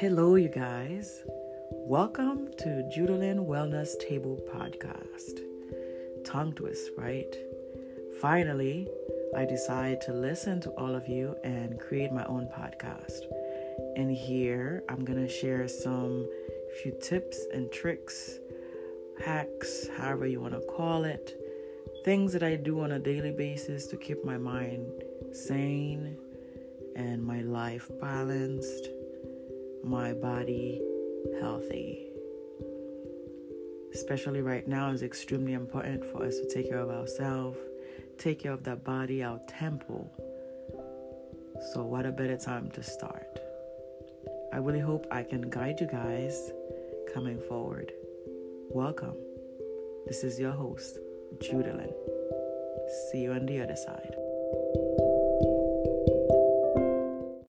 Hello, you guys. Welcome to Judalyn Wellness Table Podcast. Tongue twist, right? Finally, I decided to listen to all of you and create my own podcast. And here I'm going to share some few tips and tricks, hacks, however you want to call it, things that I do on a daily basis to keep my mind sane and my life balanced, my body healthy. Especially right now, is extremely important for us to take care of ourselves, take care of that body, our temple. So, what a better time to start? I really hope I can guide you guys coming forward. Welcome. This is your host, Judalyn. See you on the other side.